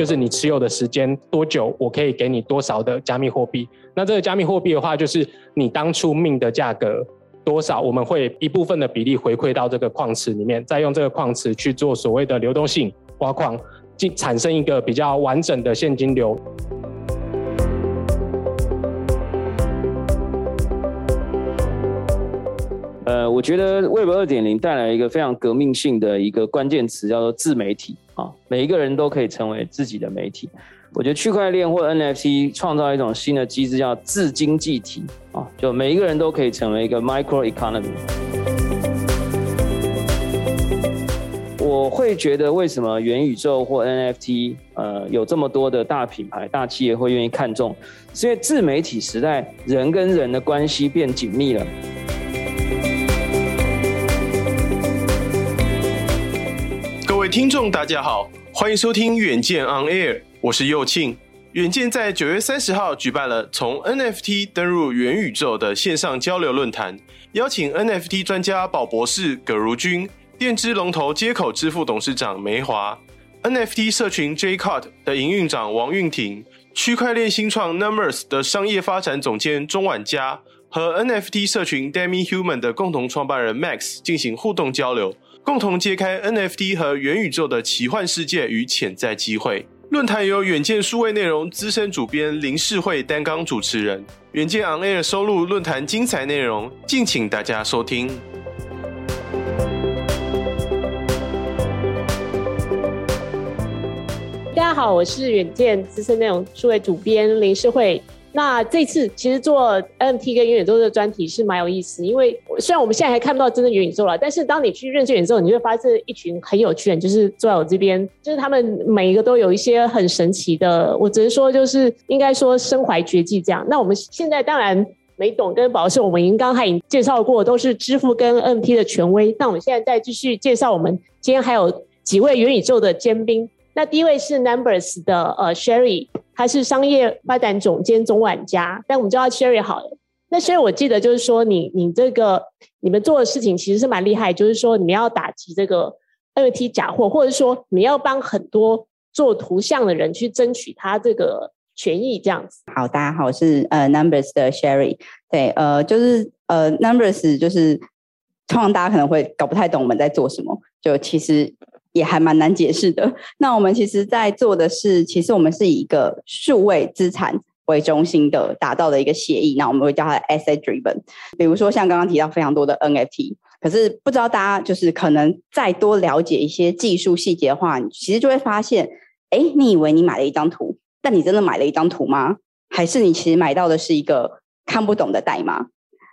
就是你持有的时间多久，我可以给你多少的加密货币。那这个加密货币的话，就是你当初命的价格多少，我们会一部分的比例回馈到这个矿池里面，再用这个矿池去做所谓的流动性挖矿，进产生一个比较完整的现金流。我觉得 Web 二点零带来一个非常革命性的一个关键词，叫做自媒体啊，每一个人都可以成为自己的媒体。我觉得区块链或 NFT 创造一种新的机制，叫自经济体啊，就每一个人都可以成为一个 micro economy。我会觉得，为什么元宇宙或 NFT 呃有这么多的大品牌、大企业会愿意看中？是因为自媒体时代，人跟人的关系变紧密了。听众，大家好，欢迎收听远见 On Air，我是佑庆。远见在九月三十号举办了从 NFT 登入元宇宙的线上交流论坛，邀请 NFT 专家宝博士葛如君、电支龙头接口支付董事长梅华、NFT 社群 J Cut 的营运长王韵婷、区块链新创 Numbers 的商业发展总监钟婉佳和 NFT 社群 Demihuman 的共同创办人 Max 进行互动交流。共同揭开 NFT 和元宇宙的奇幻世界与潜在机会。论坛由远见数位内容资深主编林世慧担纲主持人。远见 On Air 收录论坛精彩内容，敬请大家收听。大家好，我是远见资深内容数位主编林世慧。那这次其实做 NFT 跟元宇宙的专题是蛮有意思，因为虽然我们现在还看不到真的元宇宙了，但是当你去认识元宇宙，你会发现一群很有趣的人，就是坐在我这边，就是他们每一个都有一些很神奇的，我只能说就是应该说身怀绝技这样。那我们现在当然梅董跟宝士，我们已经刚才已经介绍过，都是支付跟 NFT 的权威。那我们现在再继续介绍，我们今天还有几位元宇宙的尖兵。那第一位是 Numbers 的呃 Sherry。他是商业发展总监总管家，但我们叫他 Sherry 好了。那 Sherry 我记得就是说你，你你这个你们做的事情其实是蛮厉害，就是说你们要打击这个 NFT 假货，或者说你要帮很多做图像的人去争取他这个权益，这样子。好，大家好，我是呃 Numbers 的 Sherry。对，呃，就是呃 Numbers 就是通常大家可能会搞不太懂我们在做什么，就其实。也还蛮难解释的。那我们其实，在做的是，其实我们是以一个数位资产为中心的打造的一个协议。那我们会叫它 Asset Driven。比如说，像刚刚提到非常多的 NFT，可是不知道大家就是可能再多了解一些技术细节的话，你其实就会发现，哎，你以为你买了一张图，但你真的买了一张图吗？还是你其实买到的是一个看不懂的代码？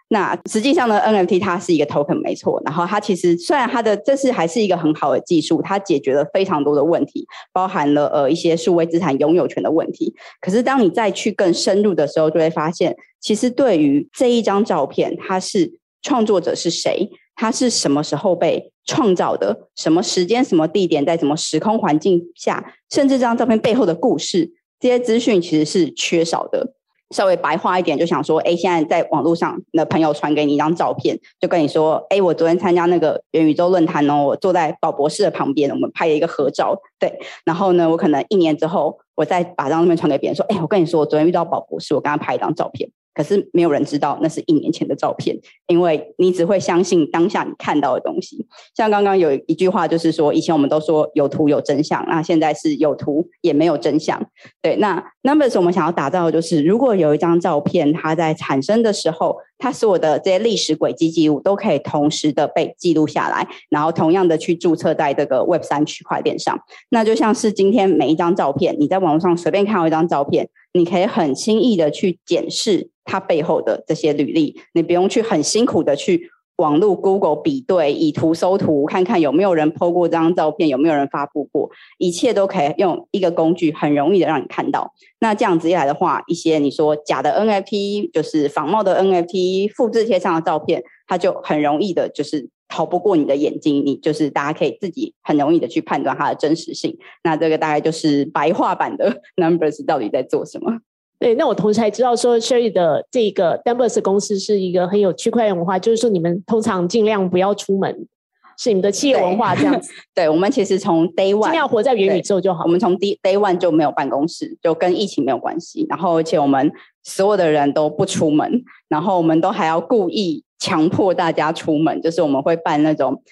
那实际上呢，NFT 它是一个 token 没错，然后它其实虽然它的这是还是一个很好的技术，它解决了非常多的问题，包含了呃一些数位资产拥有权的问题。可是当你再去更深入的时候，就会发现，其实对于这一张照片，它是创作者是谁，它是什么时候被创造的，什么时间、什么地点，在什么时空环境下，甚至这张照片背后的故事，这些资讯其实是缺少的。稍微白话一点，就想说，哎，现在在网络上，的朋友传给你一张照片，就跟你说，哎，我昨天参加那个元宇宙论坛哦，我坐在宝博士的旁边，我们拍了一个合照，对，然后呢，我可能一年之后，我再把这张照片传给别人，说，哎，我跟你说，我昨天遇到宝博士，我跟他拍一张照片。可是没有人知道那是一年前的照片，因为你只会相信当下你看到的东西。像刚刚有一句话，就是说以前我们都说有图有真相，那现在是有图也没有真相。对，那 Numbers 我们想要打造的就是，如果有一张照片，它在产生的时候，它所有的这些历史轨迹记录都可以同时的被记录下来，然后同样的去注册在这个 Web 三区块链上。那就像是今天每一张照片，你在网络上随便看到一张照片，你可以很轻易的去检视它背后的这些履历，你不用去很辛苦的去网络 Google 比对，以图搜图，看看有没有人 PO 过这张照片，有没有人发布过，一切都可以用一个工具很容易的让你看到。那这样子一来的话，一些你说假的 NFT，就是仿冒的 NFT，复制贴上的照片，它就很容易的，就是逃不过你的眼睛，你就是大家可以自己很容易的去判断它的真实性。那这个大概就是白话版的 Numbers 到底在做什么。对，那我同时还知道说，Sherry 的这个 Numbers 公司是一个很有区块链文化，就是说你们通常尽量不要出门，是你们的企业文化这样子。对，对我们其实从 Day One 尽量活在元宇宙就好。我们从 Day Day One 就没有办公室，就跟疫情没有关系。然后而且我们所有的人都不出门，然后我们都还要故意强迫大家出门，就是我们会办那种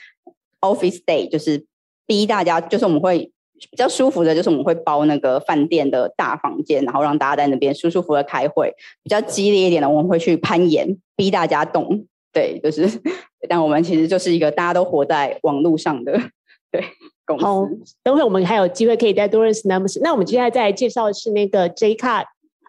Office Day，就是逼大家，就是我们会。比较舒服的就是我们会包那个饭店的大房间，然后让大家在那边舒舒服服的开会。比较激烈一点的，我们会去攀岩，逼大家动。对，就是，但我们其实就是一个大家都活在网络上的对公司。好，等会我们还有机会可以再多认识 Numbers。那我们接下来再来介绍的是那个 J-Card，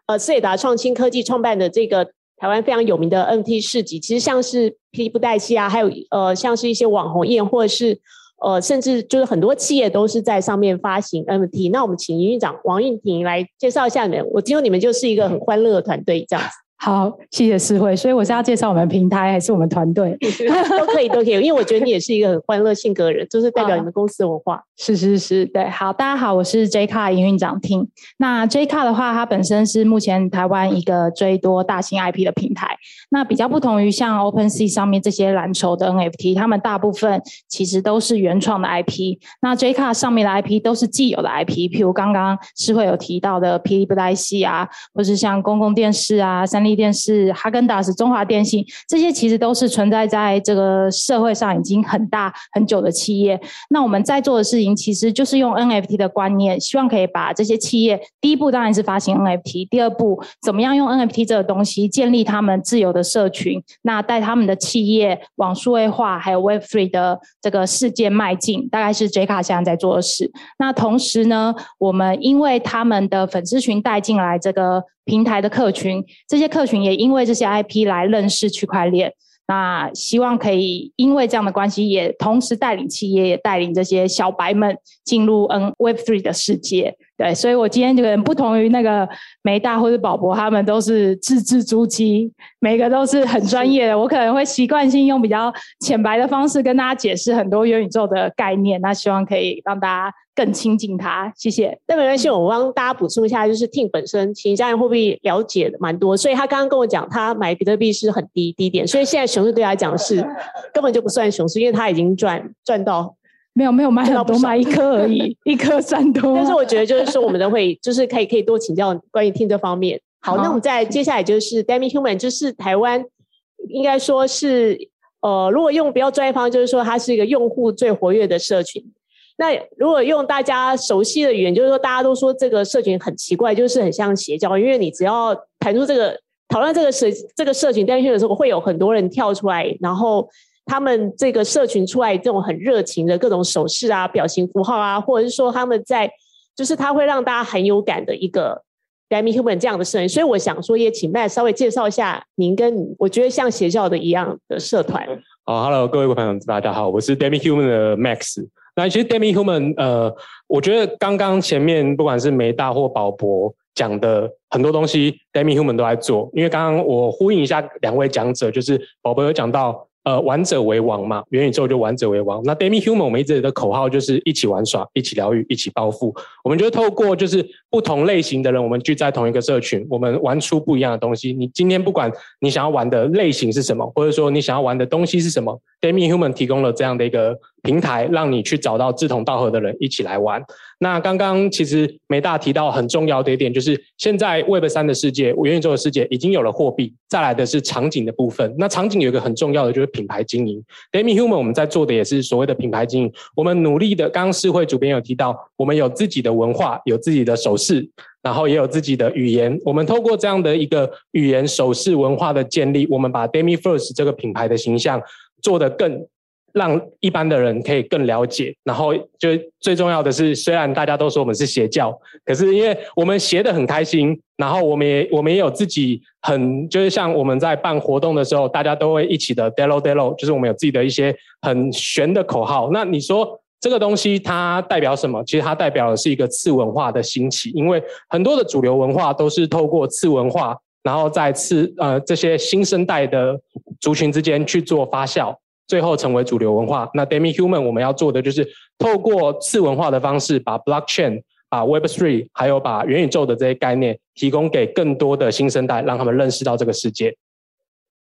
呃，思蕾达创新科技创办的这个台湾非常有名的 NFT 市集。其实像是霹雳布袋戏啊，还有呃，像是一些网红宴或者是。呃，甚至就是很多企业都是在上面发行 NFT。那我们请营运长王韵婷来介绍一下你们。我听说你们就是一个很欢乐的团队，这样子。好，谢谢诗慧。所以我是要介绍我们平台，还是我们团队？都可以，都可以。因为我觉得你也是一个很欢乐性格的人，就是代表 你们公司的文化。是是是，对。好，大家好，我是 J-Card 营运长 Ting。那 J-Card 的话，它本身是目前台湾一个最多大型 IP 的平台。那比较不同于像 OpenSea 上面这些蓝筹的 NFT，他们大部分其实都是原创的 IP。那 J-Card 上面的 IP 都是既有的 IP，譬如刚刚诗慧有提到的霹雳布袋戏啊，或是像公共电视啊、三立电视、哈根达斯、中华电信这些，其实都是存在在这个社会上已经很大很久的企业。那我们在做的事情。其实就是用 NFT 的观念，希望可以把这些企业，第一步当然是发行 NFT，第二步怎么样用 NFT 这个东西建立他们自由的社群，那带他们的企业往数位化还有 Webfree 的这个世界迈进，大概是 J 卡现在在做的事。那同时呢，我们因为他们的粉丝群带进来这个平台的客群，这些客群也因为这些 IP 来认识区块链。那希望可以因为这样的关系，也同时带领企业，也带领这些小白们进入 N Web3 的世界。对，所以我今天就可能不同于那个梅大或者宝博，他们都是字字珠玑，每个都是很专业的。我可能会习惯性用比较浅白的方式跟大家解释很多元宇宙的概念。那希望可以让大家更亲近他。谢谢。那没关系，我帮大家补充一下，就是 Ting 本身其实加密货币了解的蛮多，所以他刚刚跟我讲，他买比特币是很低低点，所以现在熊市对他来讲是 根本就不算熊市，因为他已经赚赚到。没有没有买很多，买一颗而已，一颗算多。但是我觉得就是说，我们都会就是可以可以多请教关于 Ting 这方面。好，那我们再接下来就是 Demihuman，就是台湾应该说是呃，如果用比较专业方，就是说它是一个用户最活跃的社群。那如果用大家熟悉的语言，就是说大家都说这个社群很奇怪，就是很像邪教，因为你只要谈出这个讨论这个社这个社群 Demihuman 的时候，会有很多人跳出来，然后。他们这个社群出来这种很热情的各种手势啊、表情符号啊，或者是说他们在，就是他会让大家很有感的一个 Demihuman 这样的社群。所以我想说，也请 Max 稍微介绍一下您跟我觉得像邪教的一样的社团。好，Hello，各位朋友，大家好，我是 Demihuman 的 Max。那其实 Demihuman，呃，我觉得刚刚前面不管是梅大或宝博讲的很多东西，Demihuman 都在做。因为刚刚我呼应一下两位讲者，就是宝博有讲到。呃，玩者为王嘛，元宇宙就玩者为王。那 Demihuman 我们一直的口号就是一起玩耍，一起疗愈，一起暴富。我们就透过就是不同类型的人，我们聚在同一个社群，我们玩出不一样的东西。你今天不管你想要玩的类型是什么，或者说你想要玩的东西是什么，Demihuman 提供了这样的一个平台，让你去找到志同道合的人一起来玩。那刚刚其实梅大提到很重要的一点，就是现在 Web 三的世界、元宇宙的世界已经有了货币，再来的是场景的部分。那场景有一个很重要的就是品牌经营。Demihuman 我们在做的也是所谓的品牌经营。我们努力的，刚刚世会主编有提到，我们有自己的文化，有自己的手势，然后也有自己的语言。我们透过这样的一个语言、手势、文化的建立，我们把 Demi First 这个品牌的形象做得更。让一般的人可以更了解。然后就最重要的是，虽然大家都说我们是邪教，可是因为我们邪得很开心，然后我们也我们也有自己很就是像我们在办活动的时候，大家都会一起的 Delo Delo，就是我们有自己的一些很玄的口号。那你说这个东西它代表什么？其实它代表的是一个次文化的兴起，因为很多的主流文化都是透过次文化。然后在次呃这些新生代的族群之间去做发酵，最后成为主流文化。那 Demi-Human 我们要做的就是透过次文化的方式，把 Blockchain、把 Web3，还有把元宇宙的这些概念提供给更多的新生代，让他们认识到这个世界。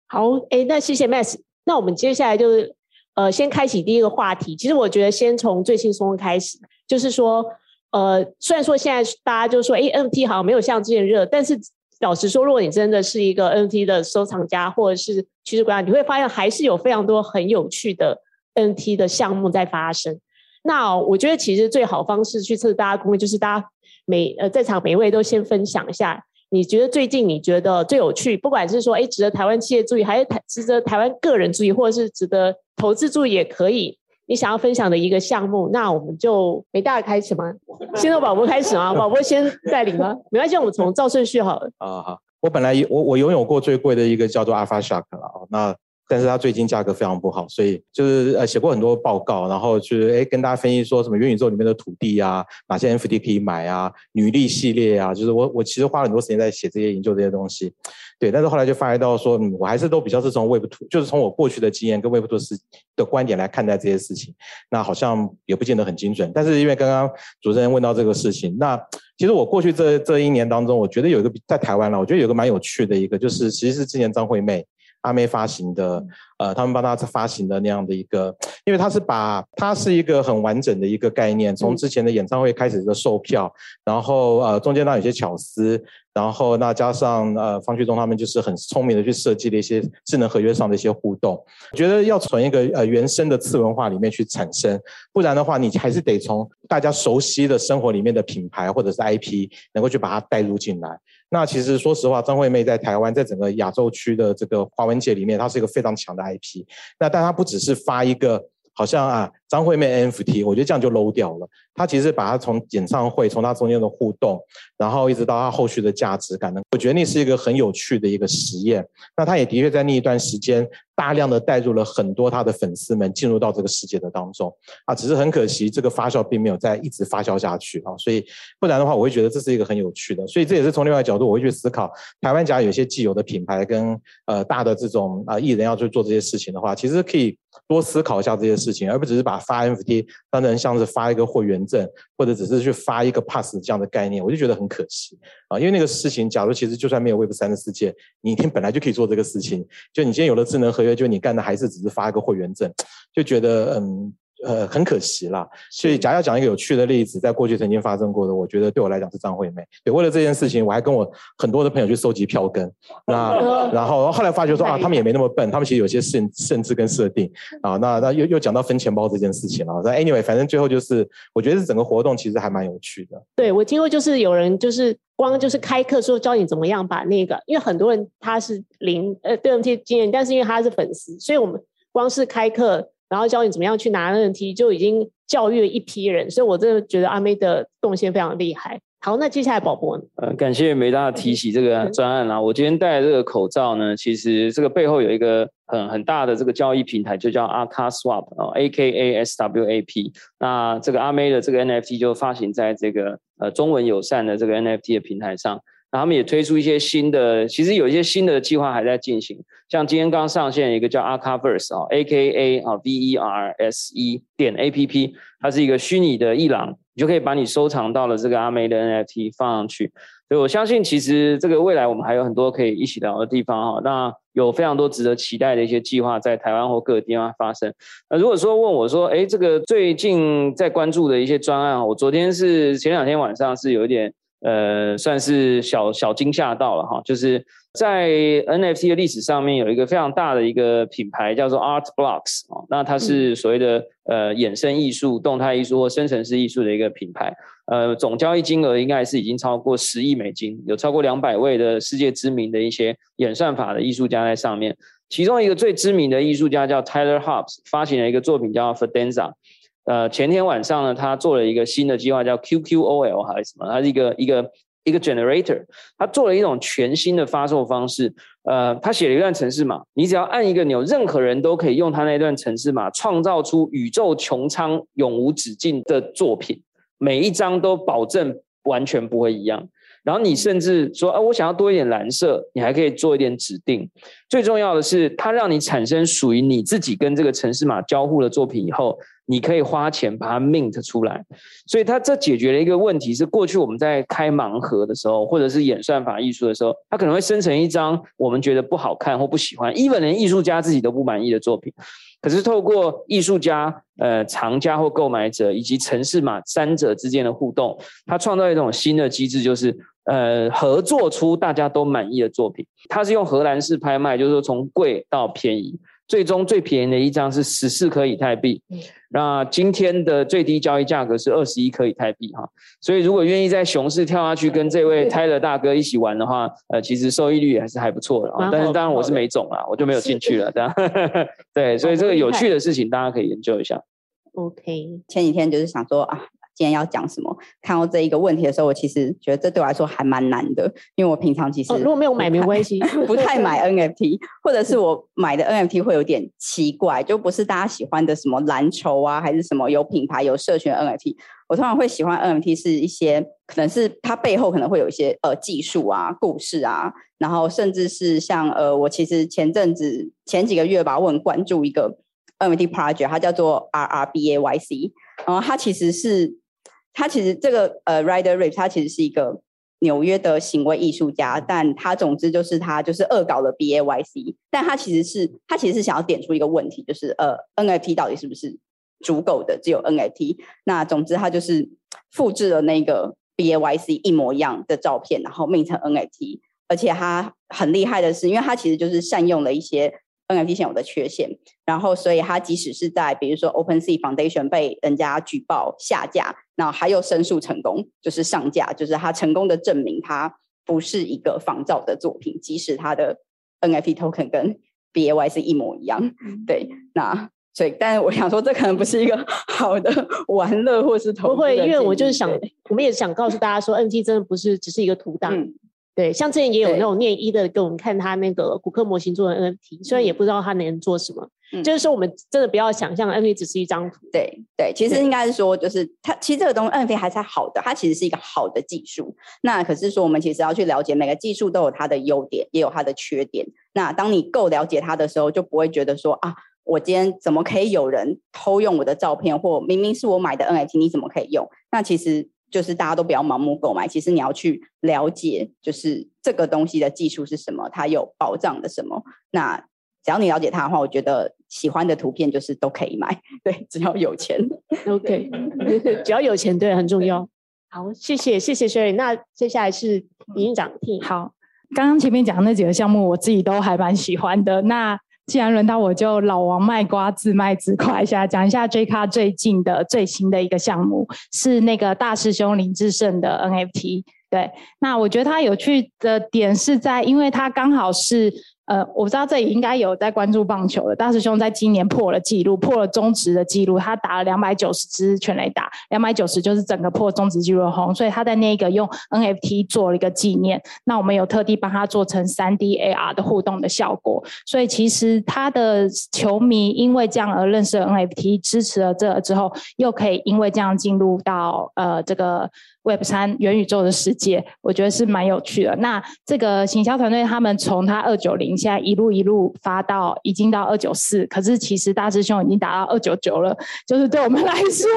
好，哎，那谢谢 Max。那我们接下来就是呃先开启第一个话题。其实我觉得先从最轻松的开始，就是说呃虽然说现在大家就说哎 NFT 好像没有像之前热，但是。老实说，如果你真的是一个 NFT 的收藏家或者是趋势观察，你会发现还是有非常多很有趣的 NFT 的项目在发生。那我觉得其实最好方式去测大家攻略，就是大家每呃在场每一位都先分享一下，你觉得最近你觉得最有趣，不管是说哎值得台湾企业注意，还是台值得台湾个人注意，或者是值得投资注意也可以。你想要分享的一个项目，那我们就没大开始吗？先从宝宝开始吗？宝宝先带领吗？没关系，我们从照顺序好了。啊好，我本来我我拥有过最贵的一个叫做 Alpha Shark 了哦，那。但是它最近价格非常不好，所以就是呃写过很多报告，然后就是诶跟大家分析说什么元宇宙里面的土地啊，哪些 NFT 可以买啊，女力系列啊，就是我我其实花了很多时间在写这些研究这些东西，对，但是后来就发觉到说，我还是都比较是从 Web 2，就是从我过去的经验跟 Web 2是的观点来看待这些事情，那好像也不见得很精准。但是因为刚刚主持人问到这个事情，那其实我过去这这一年当中，我觉得有一个在台湾了，我觉得有个蛮有趣的一个，就是其实是之前张惠妹。阿妹发行的，呃，他们帮他发行的那样的一个，因为他是把它是一个很完整的一个概念，从之前的演唱会开始的售票，然后呃中间当然有些巧思，然后那加上呃方旭东他们就是很聪明的去设计了一些智能合约上的一些互动，我觉得要从一个呃原生的次文化里面去产生，不然的话你还是得从大家熟悉的生活里面的品牌或者是 IP 能够去把它带入进来。那其实说实话，张惠妹在台湾，在整个亚洲区的这个华文界里面，她是一个非常强的 IP。那但她不只是发一个。好像啊，张惠妹 NFT，我觉得这样就 low 掉了。他其实把它从演唱会，从它中间的互动，然后一直到它后续的价值感呢，我觉得那是一个很有趣的一个实验。那他也的确在那一段时间，大量的带入了很多他的粉丝们进入到这个世界的当中啊。只是很可惜，这个发酵并没有在一直发酵下去啊。所以不然的话，我会觉得这是一个很有趣的。所以这也是从另外一个角度，我会去思考，台湾假如有些既有的品牌跟呃大的这种啊艺人要去做这些事情的话，其实可以。多思考一下这些事情，而不只是把发 NFT 当然像是发一个会员证，或者只是去发一个 pass 这样的概念，我就觉得很可惜啊。因为那个事情，假如其实就算没有 Web 三的世界，你一天本来就可以做这个事情。就你今天有了智能合约，就你干的还是只是发一个会员证，就觉得嗯。呃，很可惜啦。所以，假要讲一个有趣的例子，在过去曾经发生过的，我觉得对我来讲是张惠妹。对，为了这件事情，我还跟我很多的朋友去收集票根。那 然后后来发觉说啊，他们也没那么笨，他们其实有些甚甚至跟设定啊。那那又又讲到分钱包这件事情了。那 anyway，反正最后就是，我觉得是整个活动其实还蛮有趣的。对，我听过，就是有人就是光就是开课说教你怎么样把那个，因为很多人他是零呃对 NFT 经验，但是因为他是粉丝，所以我们光是开课。然后教你怎么样去拿 NFT，就已经教育了一批人，所以我真的觉得阿妹的贡献非常厉害。好，那接下来宝博呢？呃，感谢梅大提起这个专案啊。我今天戴的这个口罩呢，其实这个背后有一个很很大的这个交易平台，就叫 Aka Swap 啊，A K A S W A P。那这个阿妹的这个 NFT 就发行在这个呃中文友善的这个 NFT 的平台上。他们也推出一些新的，其实有一些新的计划还在进行，像今天刚上线一个叫 Akaverse 啊，A K A 啊 V E R S E 点 A P P，它是一个虚拟的艺廊，你就可以把你收藏到了这个阿妹的 N F T 放上去。所以我相信，其实这个未来我们还有很多可以一起聊的地方哈。那有非常多值得期待的一些计划在台湾或各个地方发生。那如果说问我说，哎，这个最近在关注的一些专案，我昨天是前两天晚上是有一点。呃，算是小小惊吓到了哈，就是在 NFT 的历史上面有一个非常大的一个品牌叫做 Art Blocks 啊，那它是所谓的呃衍生艺术、动态艺术或生成式艺术的一个品牌，呃，总交易金额应该是已经超过十亿美金，有超过两百位的世界知名的一些演算法的艺术家在上面。其中一个最知名的艺术家叫 Tyler Hobbs，发行了一个作品叫 Fidenza。呃，前天晚上呢，他做了一个新的计划叫 QQOL 还是什么？它是一个一个一个 generator，他做了一种全新的发售方式。呃，他写了一段程式码，你只要按一个钮，任何人都可以用他那段程式码创造出宇宙穹苍永无止境的作品，每一张都保证完全不会一样。然后你甚至说，啊，我想要多一点蓝色，你还可以做一点指定。最重要的是，它让你产生属于你自己跟这个程式码交互的作品以后，你可以花钱把它 mint 出来。所以它这解决了一个问题，是过去我们在开盲盒的时候，或者是演算法艺术的时候，它可能会生成一张我们觉得不好看或不喜欢，even 连艺术家自己都不满意的作品。可是透过艺术家、呃藏家或购买者以及城市码三者之间的互动，它创造一种新的机制，就是。呃，合作出大家都满意的作品，它是用荷兰式拍卖，就是说从贵到便宜，最终最便宜的一张是十四颗以太币。那今天的最低交易价格是二十一颗以太币哈，所以如果愿意在熊市跳下去跟这位泰勒大哥一起玩的话，呃，其实收益率还是还不错的啊。但是当然我是没种啊，我就没有进去了这样。对，所以这个有趣的事情大家可以研究一下。OK，前几天就是想说啊。今天要讲什么？看到这一个问题的时候，我其实觉得这对我来说还蛮难的，因为我平常其实、哦、如果没有买没关系，不太买 NFT，或者是我买的 NFT 会有点奇怪，就不是大家喜欢的什么蓝筹啊，还是什么有品牌有社群的 NFT。我通常会喜欢 NFT 是一些可能是它背后可能会有一些呃技术啊、故事啊，然后甚至是像呃，我其实前阵子前几个月吧，我很关注一个 NFT project，它叫做 RRBAYC，然后它其实是。他其实这个呃，Rider Rip，他其实是一个纽约的行为艺术家，但他总之就是他就是恶搞了 B A Y C，但他其实是他其实是想要点出一个问题，就是呃，N F T 到底是不是足够的？只有 N F T，那总之他就是复制了那个 B A Y C 一模一样的照片，然后命成 N F T，而且他很厉害的是，因为他其实就是善用了一些。NFT 现有的缺陷，然后所以它即使是在比如说 OpenSea Foundation 被人家举报下架，然后还有申诉成功，就是上架，就是它成功的证明它不是一个仿造的作品，即使它的 NFT token 跟 BAY 是一模一样。对，那所以，但是我想说，这可能不是一个好的玩乐或是投资。不会，因为我就是想，我们也想告诉大家说，NFT 真的不是只是一个图档。嗯对，像之前也有那种念一的给我们看他那个骨科模型做的 NFT，虽然也不知道他能做什么，嗯、就是说我们真的不要想象 NFT 只是一张图。对对，其实应该是说，就是它其实这个东西 NFT 还是好的，它其实是一个好的技术。那可是说，我们其实要去了解每个技术都有它的优点，也有它的缺点。那当你够了解它的时候，就不会觉得说啊，我今天怎么可以有人偷用我的照片，或明明是我买的 NFT，你怎么可以用？那其实。就是大家都不要盲目购买，其实你要去了解，就是这个东西的技术是什么，它有保障的什么。那只要你了解它的话，我觉得喜欢的图片就是都可以买。对，只要有钱，OK，只要有钱，对，很重要。好，谢谢，谢谢 Sherry。那接下来是营运长听。好，刚刚前面讲的那几个项目，我自己都还蛮喜欢的。那既然轮到我，就老王卖瓜，自卖自夸一下，讲一下 J 咖最近的最新的一个项目，是那个大师兄林志胜的 NFT。对，那我觉得他有趣的点是在，因为他刚好是。呃，我不知道这里应该有在关注棒球的大师兄，在今年破了纪录，破了中职的纪录。他打了两百九十支全垒打，两百九十就是整个破中职纪录的红，所以他在那个用 NFT 做了一个纪念。那我们有特地帮他做成三 D AR 的互动的效果，所以其实他的球迷因为这样而认识了 NFT，支持了这之后，又可以因为这样进入到呃这个。Web 三元宇宙的世界，我觉得是蛮有趣的。那这个行销团队，他们从他二九零，现在一路一路发到已经到二九四，可是其实大师兄已经达到二九九了。就是对我们 来说，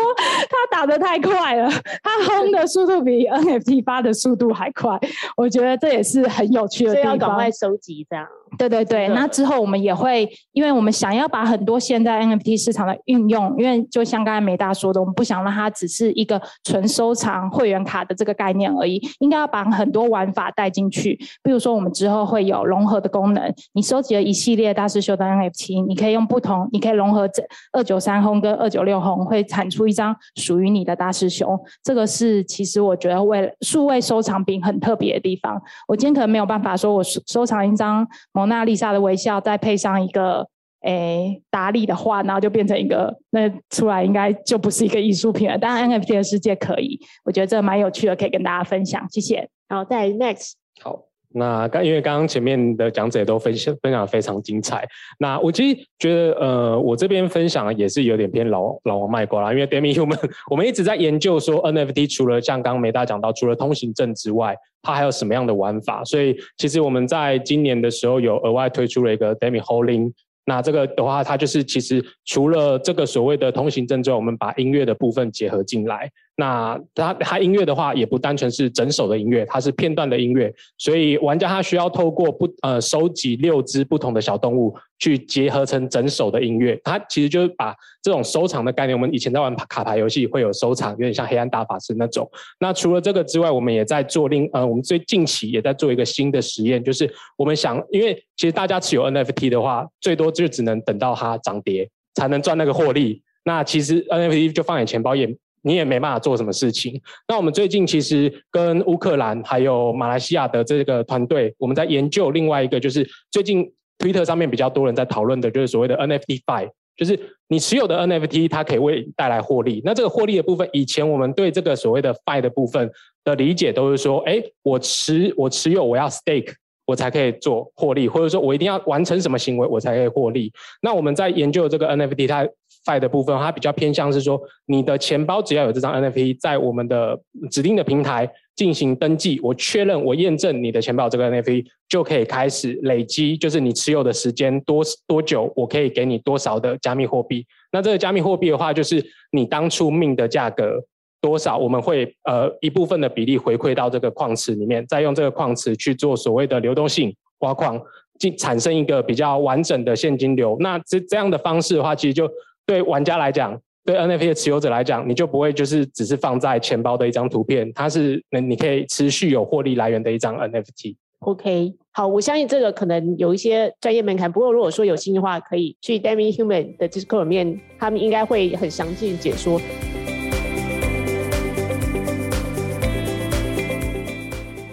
他打得太快了，他轰的速度比 NFT 发的速度还快。我觉得这也是很有趣的地方。所以要赶快收集这样。对对对，那之后我们也会，因为我们想要把很多现在 NFT 市场的运用，因为就像刚才美大说的，我们不想让它只是一个纯收藏会员卡的这个概念而已，应该要把很多玩法带进去。比如说，我们之后会有融合的功能，你收集了一系列大师兄的 NFT，你可以用不同，你可以融合这二九三红跟二九六红，会产出一张属于你的大师兄。这个是其实我觉得为数位收藏品很特别的地方。我今天可能没有办法说我收藏一张。蒙娜丽莎的微笑，再配上一个诶达利的画，然后就变成一个那出来应该就不是一个艺术品了。当然 NFT 的世界可以，我觉得这蛮有趣的，可以跟大家分享。谢谢。然后再 Next 好。那刚因为刚刚前面的讲者也都分享分享得非常精彩，那我其实觉得呃我这边分享也是有点偏老老王卖瓜啦，因为 Demihuman 我们一直在研究说 NFT 除了像刚刚梅大讲到除了通行证之外，它还有什么样的玩法，所以其实我们在今年的时候有额外推出了一个 Demiholding。那这个的话，它就是其实除了这个所谓的通行证之外，我们把音乐的部分结合进来。那它它音乐的话，也不单纯是整首的音乐，它是片段的音乐。所以玩家他需要透过不呃收集六只不同的小动物，去结合成整首的音乐。它其实就是把这种收藏的概念，我们以前在玩卡牌游戏会有收藏，有点像黑暗大法师那种。那除了这个之外，我们也在做另呃，我们最近期也在做一个新的实验，就是我们想，因为其实大家持有 NFT 的话，最多就只能等到它涨跌才能赚那个获利。那其实 NFT 就放在钱包也。你也没办法做什么事情。那我们最近其实跟乌克兰还有马来西亚的这个团队，我们在研究另外一个，就是最近 Twitter 上面比较多人在讨论的，就是所谓的 NFT-Fi，就是你持有的 NFT 它可以为你带来获利。那这个获利的部分，以前我们对这个所谓的 Fi 的部分的理解都是说，哎，我持我持有我要 Stake，我才可以做获利，或者说我一定要完成什么行为我才可以获利。那我们在研究这个 NFT 它。F 的部分，它比较偏向是说，你的钱包只要有这张 NFT 在我们的指定的平台进行登记，我确认我验证你的钱包这个 NFT 就可以开始累积，就是你持有的时间多多久，我可以给你多少的加密货币。那这个加密货币的话，就是你当初命的价格多少，我们会呃一部分的比例回馈到这个矿池里面，再用这个矿池去做所谓的流动性挖矿，进产生一个比较完整的现金流。那这这样的方式的话，其实就对玩家来讲，对 NFT 的持有者来讲，你就不会就是只是放在钱包的一张图片，它是你可以持续有获利来源的一张 NFT。OK，好，我相信这个可能有一些专业门槛，不过如果说有心的话，可以去 Demihuman 的 Discord 里面，他们应该会很详尽解说。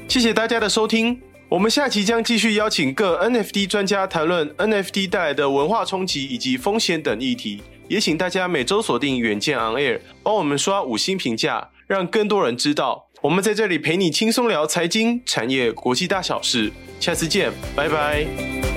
谢谢大家的收听，我们下期将继续邀请各 NFT 专家谈论 NFT 带来的文化冲击以及风险等议题。也请大家每周锁定远见 On Air，帮我们刷五星评价，让更多人知道我们在这里陪你轻松聊财经、产业、国际大小事。下次见，拜拜。